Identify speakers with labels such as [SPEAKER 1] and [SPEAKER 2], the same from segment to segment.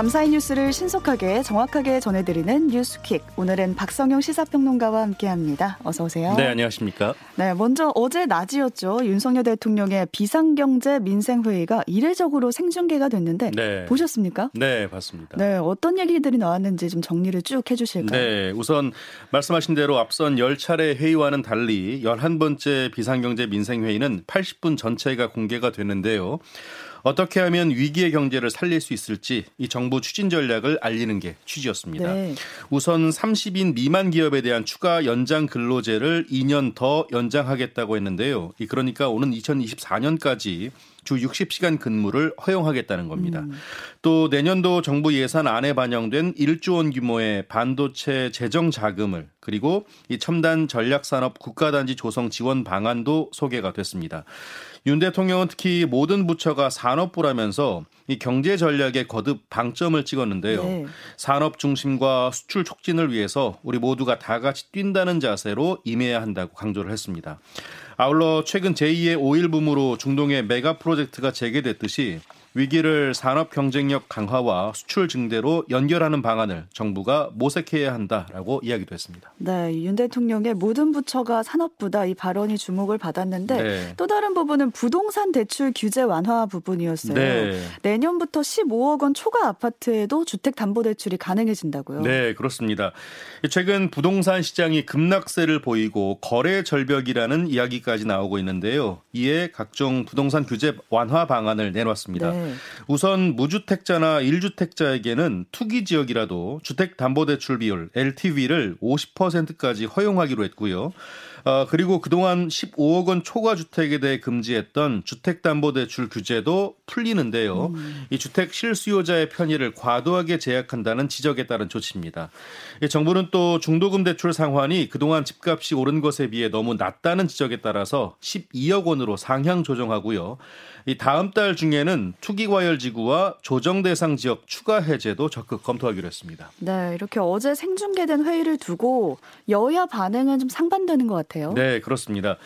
[SPEAKER 1] 밤사이 뉴스를 신속하게 정확하게 전해드리는 뉴스퀵. 오늘은 박성용 시사평론가와 함께합니다. 어서 오세요.
[SPEAKER 2] 네, 안녕하십니까.
[SPEAKER 1] 네, 먼저 어제 낮이었죠. 윤석열 대통령의 비상경제 민생회의가 이례적으로 생중계가 됐는데 네. 보셨습니까?
[SPEAKER 2] 네, 봤습니다.
[SPEAKER 1] 네, 어떤 얘기들이 나왔는지 좀 정리를 쭉 해주실까요?
[SPEAKER 2] 네, 우선 말씀하신 대로 앞선 10차례 회의와는 달리 11번째 비상경제 민생회의는 80분 전체가 공개가 됐는데요. 어떻게 하면 위기의 경제를 살릴 수 있을지 이 정부 추진 전략을 알리는 게 취지였습니다. 네. 우선 30인 미만 기업에 대한 추가 연장 근로제를 2년 더 연장하겠다고 했는데요. 그러니까 오는 2024년까지 주 60시간 근무를 허용하겠다는 겁니다. 음. 또 내년도 정부 예산 안에 반영된 1조 원 규모의 반도체 재정 자금을 그리고 이 첨단 전략 산업 국가단지 조성 지원 방안도 소개가 됐습니다. 윤 대통령은 특히 모든 부처가 산업부라면서 이 경제 전략에 거듭 방점을 찍었는데요. 네. 산업 중심과 수출 촉진을 위해서 우리 모두가 다 같이 뛴다는 자세로 임해야 한다고 강조를 했습니다. 아울러 최근 제2의 오일 붐으로 중동의 메가 프로젝트가 재개됐듯이 위기를 산업 경쟁력 강화와 수출 증대로 연결하는 방안을 정부가 모색해야 한다라고 이야기도 했습니다.
[SPEAKER 1] 네, 윤 대통령의 모든 부처가 산업부다 이 발언이 주목을 받았는데 네. 또 다른 부분은 부동산 대출 규제 완화 부분이었어요. 네. 내년부터 15억 원 초과 아파트에도 주택 담보 대출이 가능해진다고요.
[SPEAKER 2] 네, 그렇습니다. 최근 부동산 시장이 급락세를 보이고 거래 절벽이라는 이야기까지 나오고 있는데요. 이에 각종 부동산 규제 완화 방안을 내놨습니다. 네. 네. 우선 무주택자나 1주택자에게는 투기 지역이라도 주택담보대출 비율 LTV를 50%까지 허용하기로 했고요. 어, 그리고 그동안 15억 원 초과 주택에 대해 금지했던 주택담보대출 규제도 풀리는데요. 음. 이 주택 실수요자의 편의를 과도하게 제약한다는 지적에 따른 조치입니다. 정부는 또 중도금 대출 상환이 그동안 집값이 오른 것에 비해 너무 낮다는 지적에 따라서 12억 원으로 상향 조정하고요. 이 다음 달 중에는 투기 과열 지구와 조정 대상 지역 추가 해제도 적극 검토하기로 했습니다.
[SPEAKER 1] 네, 이렇게 어제 생중계된 회의를 두고 여야 반응은 좀 상반되는 것 같아요.
[SPEAKER 2] 네, 그렇습니다.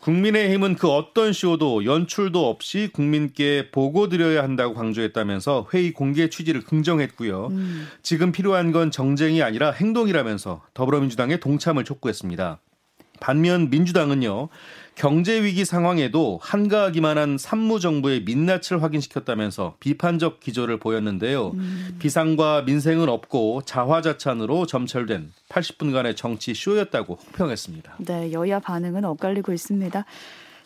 [SPEAKER 2] 국민의힘은 그 어떤 쇼도 연출도 없이 국민께 보고 드려야 한다고 강조했다면서 회의 공개 취지를 긍정했고요. 음. 지금 필요한 건 정쟁이 아니라 행동이라면서 더불어민주당의 동참을 촉구했습니다. 반면 민주당은요. 경제 위기 상황에도 한가하기만 한 산무 정부의 민낯을 확인시켰다면서 비판적 기조를 보였는데요. 음. 비상과 민생은 없고 자화자찬으로 점철된 80분간의 정치 쇼였다고 혹평했습니다.
[SPEAKER 1] 네, 여야 반응은 엇갈리고 있습니다.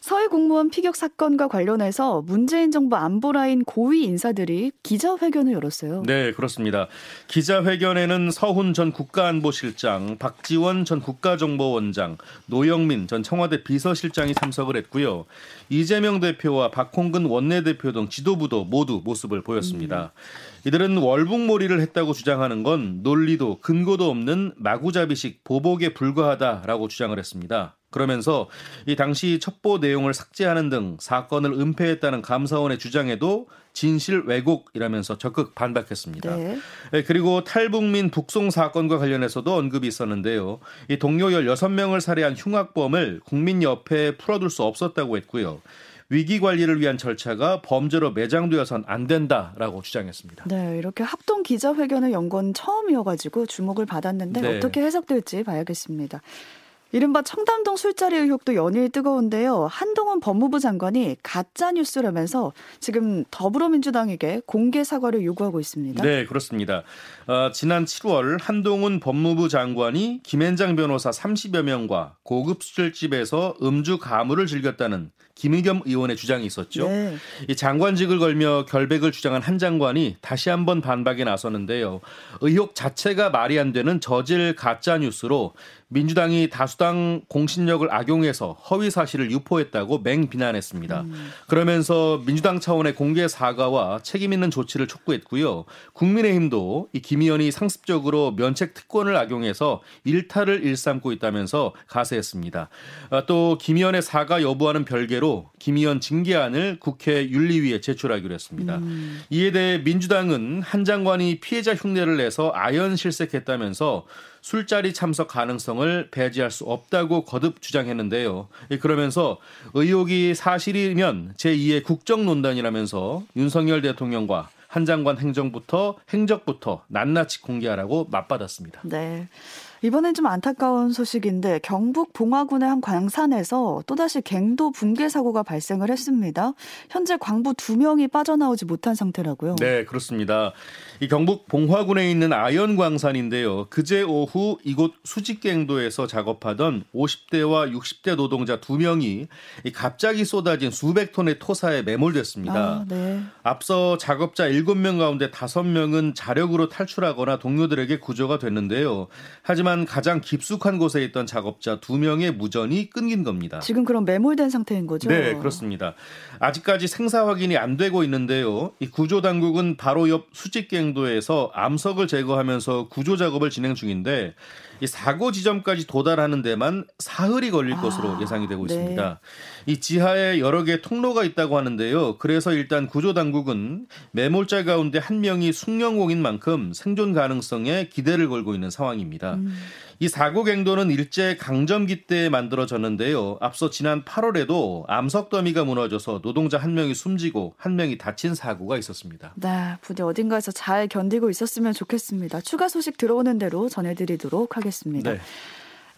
[SPEAKER 1] 서해 공무원 피격 사건과 관련해서 문재인 정부 안보라인 고위 인사들이 기자회견을 열었어요.
[SPEAKER 2] 네, 그렇습니다. 기자회견에는 서훈 전 국가안보실장, 박지원 전 국가정보원장, 노영민 전 청와대 비서실장이 참석을 했고요. 이재명 대표와 박홍근 원내대표 등 지도부도 모두 모습을 보였습니다. 음. 이들은 월북몰이를 했다고 주장하는 건 논리도 근거도 없는 마구잡이식 보복에 불과하다라고 주장을 했습니다. 그러면서 이 당시 첩보 내용을 삭제하는 등 사건을 은폐했다는 감사원의 주장에도 진실 왜곡이라면서 적극 반박했습니다. 네. 네 그리고 탈북민 북송 사건과 관련해서도 언급이 있었는데요. 이 동료 16명을 살해한 흉악범을 국민옆에 풀어둘 수 없었다고 했고요. 위기 관리를 위한 절차가 범죄로 매장되어선 안 된다라고 주장했습니다.
[SPEAKER 1] 네, 이렇게 합동 기자회견을 연 건 처음이어가지고 주목을 받았는데 네. 어떻게 해석될지 봐야겠습니다. 이른바 청담동 술자리 의혹도 연일 뜨거운데요. 한동훈 법무부 장관이 가짜 뉴스라면서 지금 더불어민주당에게 공개 사과를 요구하고 있습니다.
[SPEAKER 2] 네, 그렇습니다. 어, 지난 7월 한동훈 법무부 장관이 김앤장 변호사 30여 명과 고급 술집에서 음주 가물을 즐겼다는 김의겸 의원의 주장이 있었죠. 네. 이 장관직을 걸며 결백을 주장한 한 장관이 다시 한번 반박에 나섰는데요. 의혹 자체가 말이 안 되는 저질 가짜 뉴스로 민주당이 다수당 공신력을 악용해서 허위 사실을 유포했다고 맹비난했습니다. 음. 그러면서 민주당 차원의 공개 사과와 책임 있는 조치를 촉구했고요. 국민의힘도 이 김 의원이 상습적으로 면책 특권을 악용해서 일탈을 일삼고 있다면서 가세했습니다. 아, 또김 의원의 사과 여부와는 별개로 김 의원 징계안을 국회 윤리위에 제출하기로 했습니다. 음. 이에 대해 민주당은 한 장관이 피해자 흉내를 내서 아연 실색했다면서 술자리 참석 가능성을 배제할 수 없다고 거듭 주장했는데요. 예, 그러면서 의혹이 사실이면 제2의 국정논단이라면서 윤석열 대통령과 한 장관 행정부터 행적부터 낱낱이 공개하라고 맞받았습니다.
[SPEAKER 1] 네. 이번엔 좀 안타까운 소식인데 경북 봉화군의 한 광산에서 또다시 갱도 붕괴 사고가 발생을 했습니다. 현재 광부 두 명이 빠져나오지 못한 상태라고요.
[SPEAKER 2] 네, 그렇습니다. 이 경북 봉화군에 있는 아연 광산인데요. 그제 오후 이곳 수직갱도에서 작업하던 50대와 60대 노동자 두 명이 갑자기 쏟아진 수백 톤의 토사에 매몰됐습니다. 아, 네. 앞서 작업자 7명 가운데 5명은 자력으로 탈출하거나 동료들에게 구조가 됐는데요. 하지만 하지만 가장 깊숙한 곳에 있던 작업자 두 명의 무전이 끊긴 겁니다.
[SPEAKER 1] 지금 그럼 매몰된 상태인 거죠?
[SPEAKER 2] 네, 그렇습니다. 아직까지 생사 확인이 안 되고 있는데요. 이 구조 당국은 바로 옆 수직갱도에서 암석을 제거하면서 구조 작업을 진행 중인데 이 사고 지점까지 도달하는 데만 사흘이 걸릴 아, 것으로 예상이 되고 네. 있습니다. 이 지하에 여러 개 통로가 있다고 하는데요. 그래서 일단 구조 당국은 매몰자 가운데 한 명이 숙련공인 만큼 생존 가능성에 기대를 걸고 있는 상황입니다. 음. 이 사고 갱도는 일제 강점기 때 만들어졌는데요. 앞서 지난 8월에도 암석 더미가 무너져서 노동자 한 명이 숨지고 한 명이 다친 사고가 있었습니다.
[SPEAKER 1] 네, 부디 어딘가에서 잘 견디고 있었으면 좋겠습니다. 추가 소식 들어오는 대로 전해드리도록 하겠습니다. 네.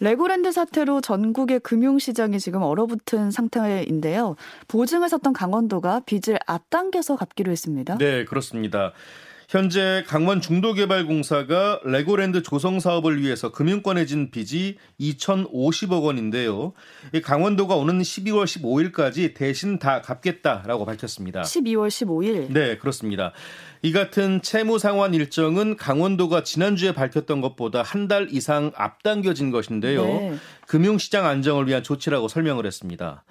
[SPEAKER 1] 레고랜드 사태로 전국의 금융시장이 지금 얼어붙은 상태인데요. 보증을 섰던 강원도가 빚을 앞당겨서 갚기로 했습니다.
[SPEAKER 2] 네, 그렇습니다. 현재 강원 중도개발공사가 레고랜드 조성 사업을 위해서 금융권에 진 빚이 2,050억 원인데요. 강원도가 오는 12월 15일까지 대신 다 갚겠다라고 밝혔습니다.
[SPEAKER 1] 12월 15일?
[SPEAKER 2] 네, 그렇습니다. 이 같은 채무 상환 일정은 강원도가 지난주에 밝혔던 것보다 한 달 이상 앞당겨진 것인데요. 네. 금융시장 안정을 위한 조치라고 설명을 했습니다.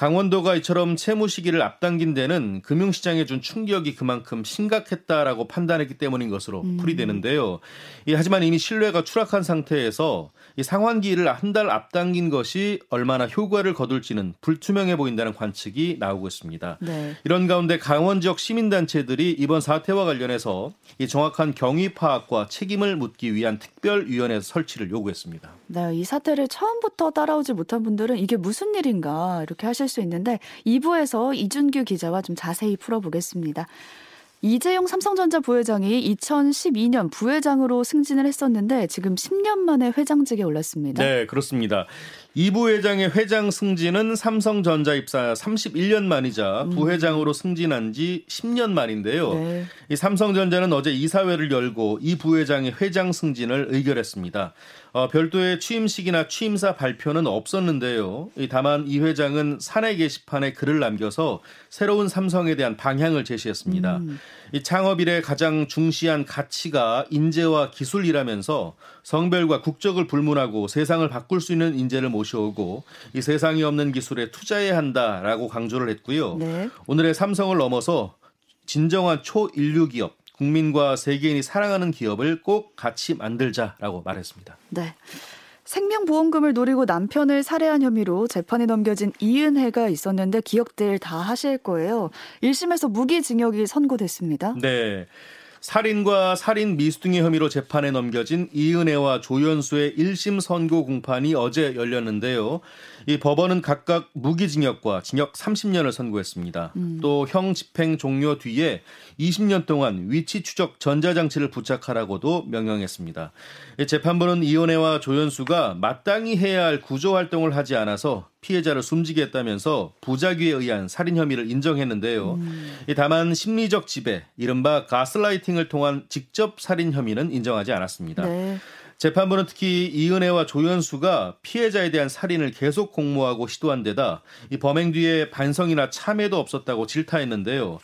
[SPEAKER 2] 강원도가 이처럼 채무 시기를 앞당긴 데는 금융시장에 준 충격이 그만큼 심각했다라고 판단했기 때문인 것으로 음. 풀이되는데요. 예, 하지만 이미 신뢰가 추락한 상태에서 이 상환기일을 한달 앞당긴 것이 얼마나 효과를 거둘지는 불투명해 보인다는 관측이 나오고 있습니다. 네. 이런 가운데 강원 지역 시민단체들이 이번 사태와 관련해서 이 정확한 경위 파악과 책임을 묻기 위한 특별위원회 설치를 요구했습니다.
[SPEAKER 1] 네, 이 사태를 처음부터 따라오지 못한 분들은 이게 무슨 일인가 이렇게 하실 수 있는데 2부에서 이준규 기자와 좀 자세히 풀어보겠습니다. 이재용 삼성전자 부회장이 2012년 부회장으로 승진을 했었는데 지금 10년 만에 회장직에 올랐습니다.
[SPEAKER 2] 네, 그렇습니다. 이 부회장의 회장 승진은 삼성전자 입사 31년 만이자 음. 부회장으로 승진한 지 10년 만인데요. 네. 이 삼성전자는 어제 이사회를 열고 이 부회장의 회장 승진을 의결했습니다. 어, 별도의 취임식이나 취임사 발표는 없었는데요. 다만 이 회장은 사내 게시판에 글을 남겨서 새로운 삼성에 대한 방향을 제시했습니다. 음. 이 창업 일에 가장 중시한 가치가 인재와 기술이라면서 성별과 국적을 불문하고 세상을 바꿀 수 있는 인재를 모셔오고 이 세상이 없는 기술에 투자해야 한다라고 강조를 했고요. 네. 오늘의 삼성을 넘어서 진정한 초인류 기업 국민과 세계인이 사랑하는 기업을 꼭 같이 만들자라고 말했습니다.
[SPEAKER 1] 네. 생명보험금을 노리고 남편을 살해한 혐의로 재판에 넘겨진 이은혜가 있었는데 기억들 다 하실 거예요. 1심에서 무기징역이 선고됐습니다.
[SPEAKER 2] 네. 살인과 살인 미수 등의 혐의로 재판에 넘겨진 이은혜와 조연수의 1심 선고 공판이 어제 열렸는데요. 이 법원은 각각 무기징역과 징역 30년을 선고했습니다. 음. 또형 집행 종료 뒤에 20년 동안 위치 추적 전자장치를 부착하라고도 명령했습니다. 재판부는 이은혜와 조연수가 마땅히 해야 할 구조 활동을 하지 않아서 피해자를 숨지게 했다면서 부작위에 의한 살인 혐의를 인정했는데요. 음. 다만 심리적 지배, 이른바 가스라이팅을 통한 직접 살인 혐의는 인정하지 않았습니다. 네. 재판부는 특히 이은혜와 조연수가 피해자에 대한 살인을 계속 공모하고 시도한 데다 이 범행 뒤에 반성이나 참회도 없었다고 질타했는데요.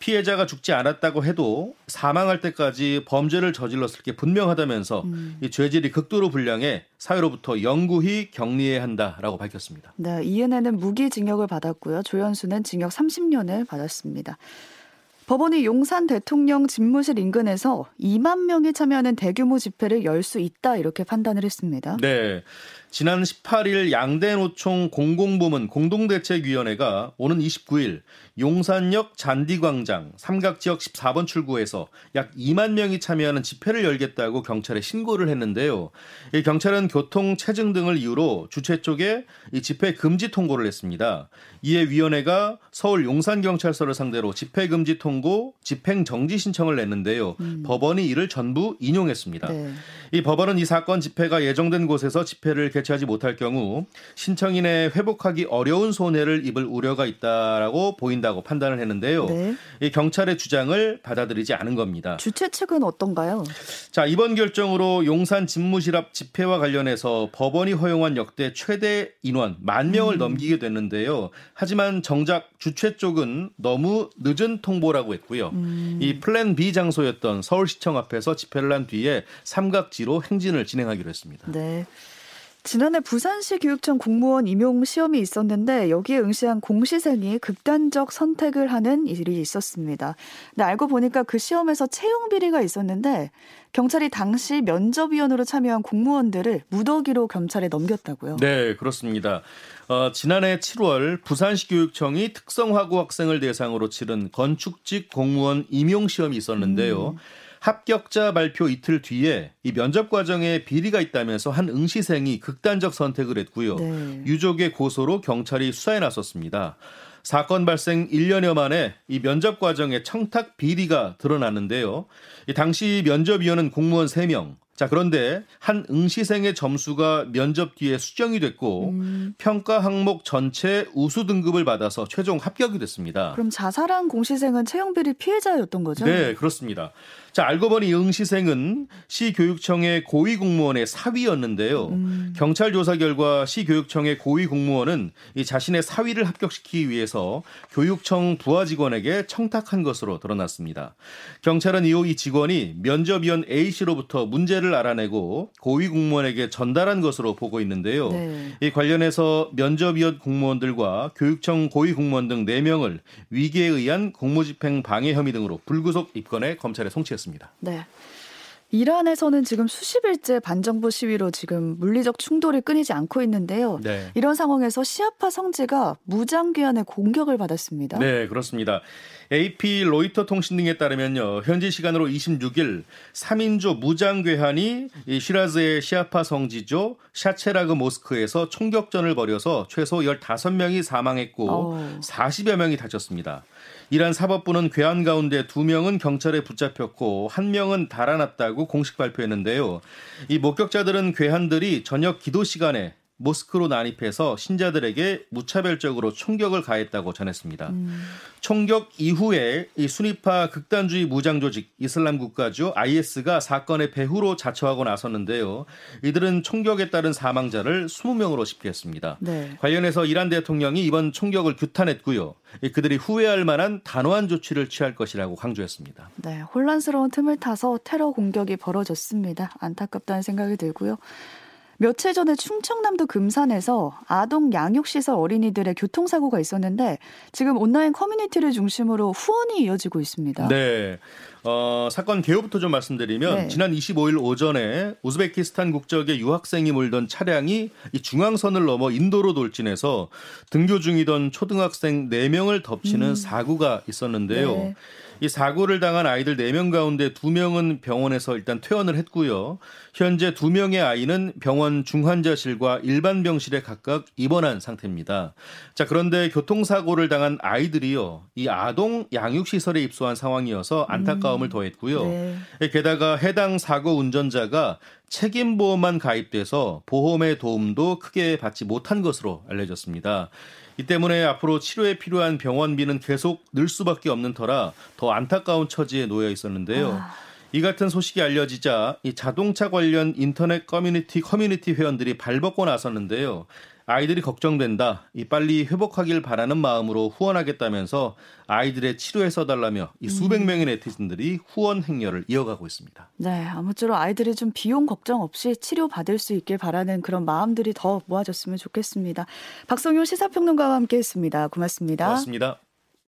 [SPEAKER 2] 피해자가 죽지 않았다고 해도 사망할 때까지 범죄를 저질렀을 게 분명하다면서 음. 이 죄질이 극도로 불량해 사회로부터 영구히 격리해야 한다라고 밝혔습니다.
[SPEAKER 1] 네, 이은혜는 무기징역을 받았고요. 조연수는 징역 30년을 받았습니다. 법원이 용산 대통령 집무실 인근에서 2만 명이 참여하는 대규모 집회를 열 수 있다 이렇게 판단을 했습니다.
[SPEAKER 2] 네. 지난 18일 양대노총 공공부문 공동대책위원회가 오는 29일 용산역 잔디광장 삼각지역 14번 출구에서 약 2만 명이 참여하는 집회를 열겠다고 경찰에 신고를 했는데요. 이 경찰은 교통 체증 등을 이유로 주최 쪽에 이 집회 금지 통보를 했습니다. 이에 위원회가 서울 용산경찰서를 상대로 집회 금지 통고, 집행 정지 신청을 냈는데요. 음. 법원이 이를 전부 인용했습니다. 네. 이 법원은 이 사건 집회가 예정된 곳에서 집회를 개최하지 못할 경우 신청인의 회복하기 어려운 손해를 입을 우려가 있다라고 보인다고 판단을 했는데요. 네. 이 경찰의 주장을 받아들이지 않은 겁니다.
[SPEAKER 1] 주최 측은 어떤가요?
[SPEAKER 2] 자 이번 결정으로 용산 집무실 앞 집회와 관련해서 법원이 허용한 역대 최대 인원 만 명을 음. 넘기게 됐는데요. 하지만 정작 주최 쪽은 너무 늦은 통보라고 했고요. 음. 이 플랜 B 장소였던 서울시청 앞에서 집회를 한 뒤에 삼각지로 행진을 진행하기로 했습니다.
[SPEAKER 1] 네. 지난해 부산시 교육청 공무원 임용 시험이 있었는데 여기에 응시한 공시생이 극단적 선택을 하는 일이 있었습니다. 근데 알고 보니까 그 시험에서 채용 비리가 있었는데 경찰이 당시 면접위원으로 참여한 공무원들을 무더기로 경찰에 넘겼다고요.
[SPEAKER 2] 네, 그렇습니다. 어, 지난해 7월 부산시 교육청이 특성화고 학생을 대상으로 치른 건축직 공무원 임용 시험이 있었는데요. 음. 합격자 발표 이틀 뒤에 이 면접 과정에 비리가 있다면서 한 응시생이 극단적 선택을 했고요. 네. 유족의 고소로 경찰이 수사에 나섰습니다. 사건 발생 1년여 만에 이 면접 과정에 청탁 비리가 드러났는데요. 이 당시 면접위원은 공무원 3명, 자, 그런데 한 응시생의 점수가 면접 뒤에 수정이 됐고 음. 평가 항목 전체 우수 등급을 받아서 최종 합격이 됐습니다.
[SPEAKER 1] 그럼 자살한 공시생은 채용비리 피해자였던 거죠?
[SPEAKER 2] 네, 그렇습니다. 자, 알고 보니 응시생은 시교육청의 고위 공무원의 사위였는데요. 음. 경찰 조사 결과 시교육청의 고위 공무원은 이 자신의 사위를 합격시키기 위해서 교육청 부하 직원에게 청탁한 것으로 드러났습니다. 경찰은 이후 이 직원이 면접위원 A 씨로부터 문제를 알아내고 고위 공무원에게 전달한 것으로 보고 있는데요. 네. 이 관련해서 면접위원 공무원들과 교육청 고위 공무원 등 4명을 위기에 의한 공무집행 방해 혐의 등으로 불구속 입건해 검찰에 송치했습니다. 했습니다.
[SPEAKER 1] 네. 이란에서는 지금 수십일째 반정부 시위로 지금 물리적 충돌이 끊이지 않고 있는데요. 네. 이런 상황에서 시아파 성지가 무장괴한의 공격을 받았습니다.
[SPEAKER 2] 네, 그렇습니다. AP 로이터 통신 등에 따르면요. 현지 시간으로 26일 3인조 무장괴한이 시라즈의 시아파 성지죠. 샤체라그 모스크에서 총격전을 벌여서 최소 15명이 사망했고 오. 40여 명이 다쳤습니다. 이란 사법부는 괴한 가운데 2명은 경찰에 붙잡혔고 1명은 달아났다고 공식 발표했는데요. 이 목격자들은 괴한들이 저녁 기도 시간에 모스크로 난입해서 신자들에게 무차별적으로 총격을 가했다고 전했습니다. 음. 총격 이후에 이 순위파 극단주의 무장 조직 이슬람 국가죠 IS가 사건의 배후로 자처하고 나섰는데요. 이들은 총격에 따른 사망자를 20명으로 집계했습니다. 네. 관련해서 이란 대통령이 이번 총격을 규탄했고요. 그들이 후회할 만한 단호한 조치를 취할 것이라고 강조했습니다.
[SPEAKER 1] 네, 혼란스러운 틈을 타서 테러 공격이 벌어졌습니다. 안타깝다는 생각이 들고요. 며칠 전에 충청남도 금산에서 아동 양육시설 어린이들의 교통사고가 있었는데 지금 온라인 커뮤니티를 중심으로 후원이 이어지고 있습니다.
[SPEAKER 2] 네. 어, 사건 개요부터 좀 말씀드리면 네. 지난 25일 오전에 우즈베키스탄 국적의 유학생이 몰던 차량이 이 중앙선을 넘어 인도로 돌진해서 등교 중이던 초등학생 4명을 덮치는 음. 사고가 있었는데요. 네. 이 사고를 당한 아이들 4명 가운데 2명은 병원에서 일단 퇴원을 했고요. 현재 2명의 아이는 병원 중환자실과 일반 병실에 각각 입원한 상태입니다. 자, 그런데 교통사고를 당한 아이들이요. 이 아동 양육시설에 입소한 상황이어서 안타까 움을 음, 더했고요. 네. 게다가 해당 사고 운전자가 책임보험만 가입돼서 보험의 도움도 크게 받지 못한 것으로 알려졌습니다. 이 때문에 앞으로 치료에 필요한 병원비는 계속 늘 수밖에 없는 터라 더 안타까운 처지에 놓여 있었는데요. 아. 이 같은 소식이 알려지자 이 자동차 관련 인터넷 커뮤니티 커뮤니티 회원들이 발벗고 나섰는데요. 아이들이 걱정된다. 이 빨리 회복하길 바라는 마음으로 후원하겠다면서 아이들의 치료에 써달라며 이 수백 음. 명의 네티즌들이 후원 행렬을 이어가고 있습니다.
[SPEAKER 1] 네, 아무쪼록 아이들이 좀 비용 걱정 없이 치료 받을 수 있길 바라는 그런 마음들이 더 모아졌으면 좋겠습니다. 박성효 시사평론가와 함께했습니다. 고맙습니다.
[SPEAKER 2] 고맙습니다.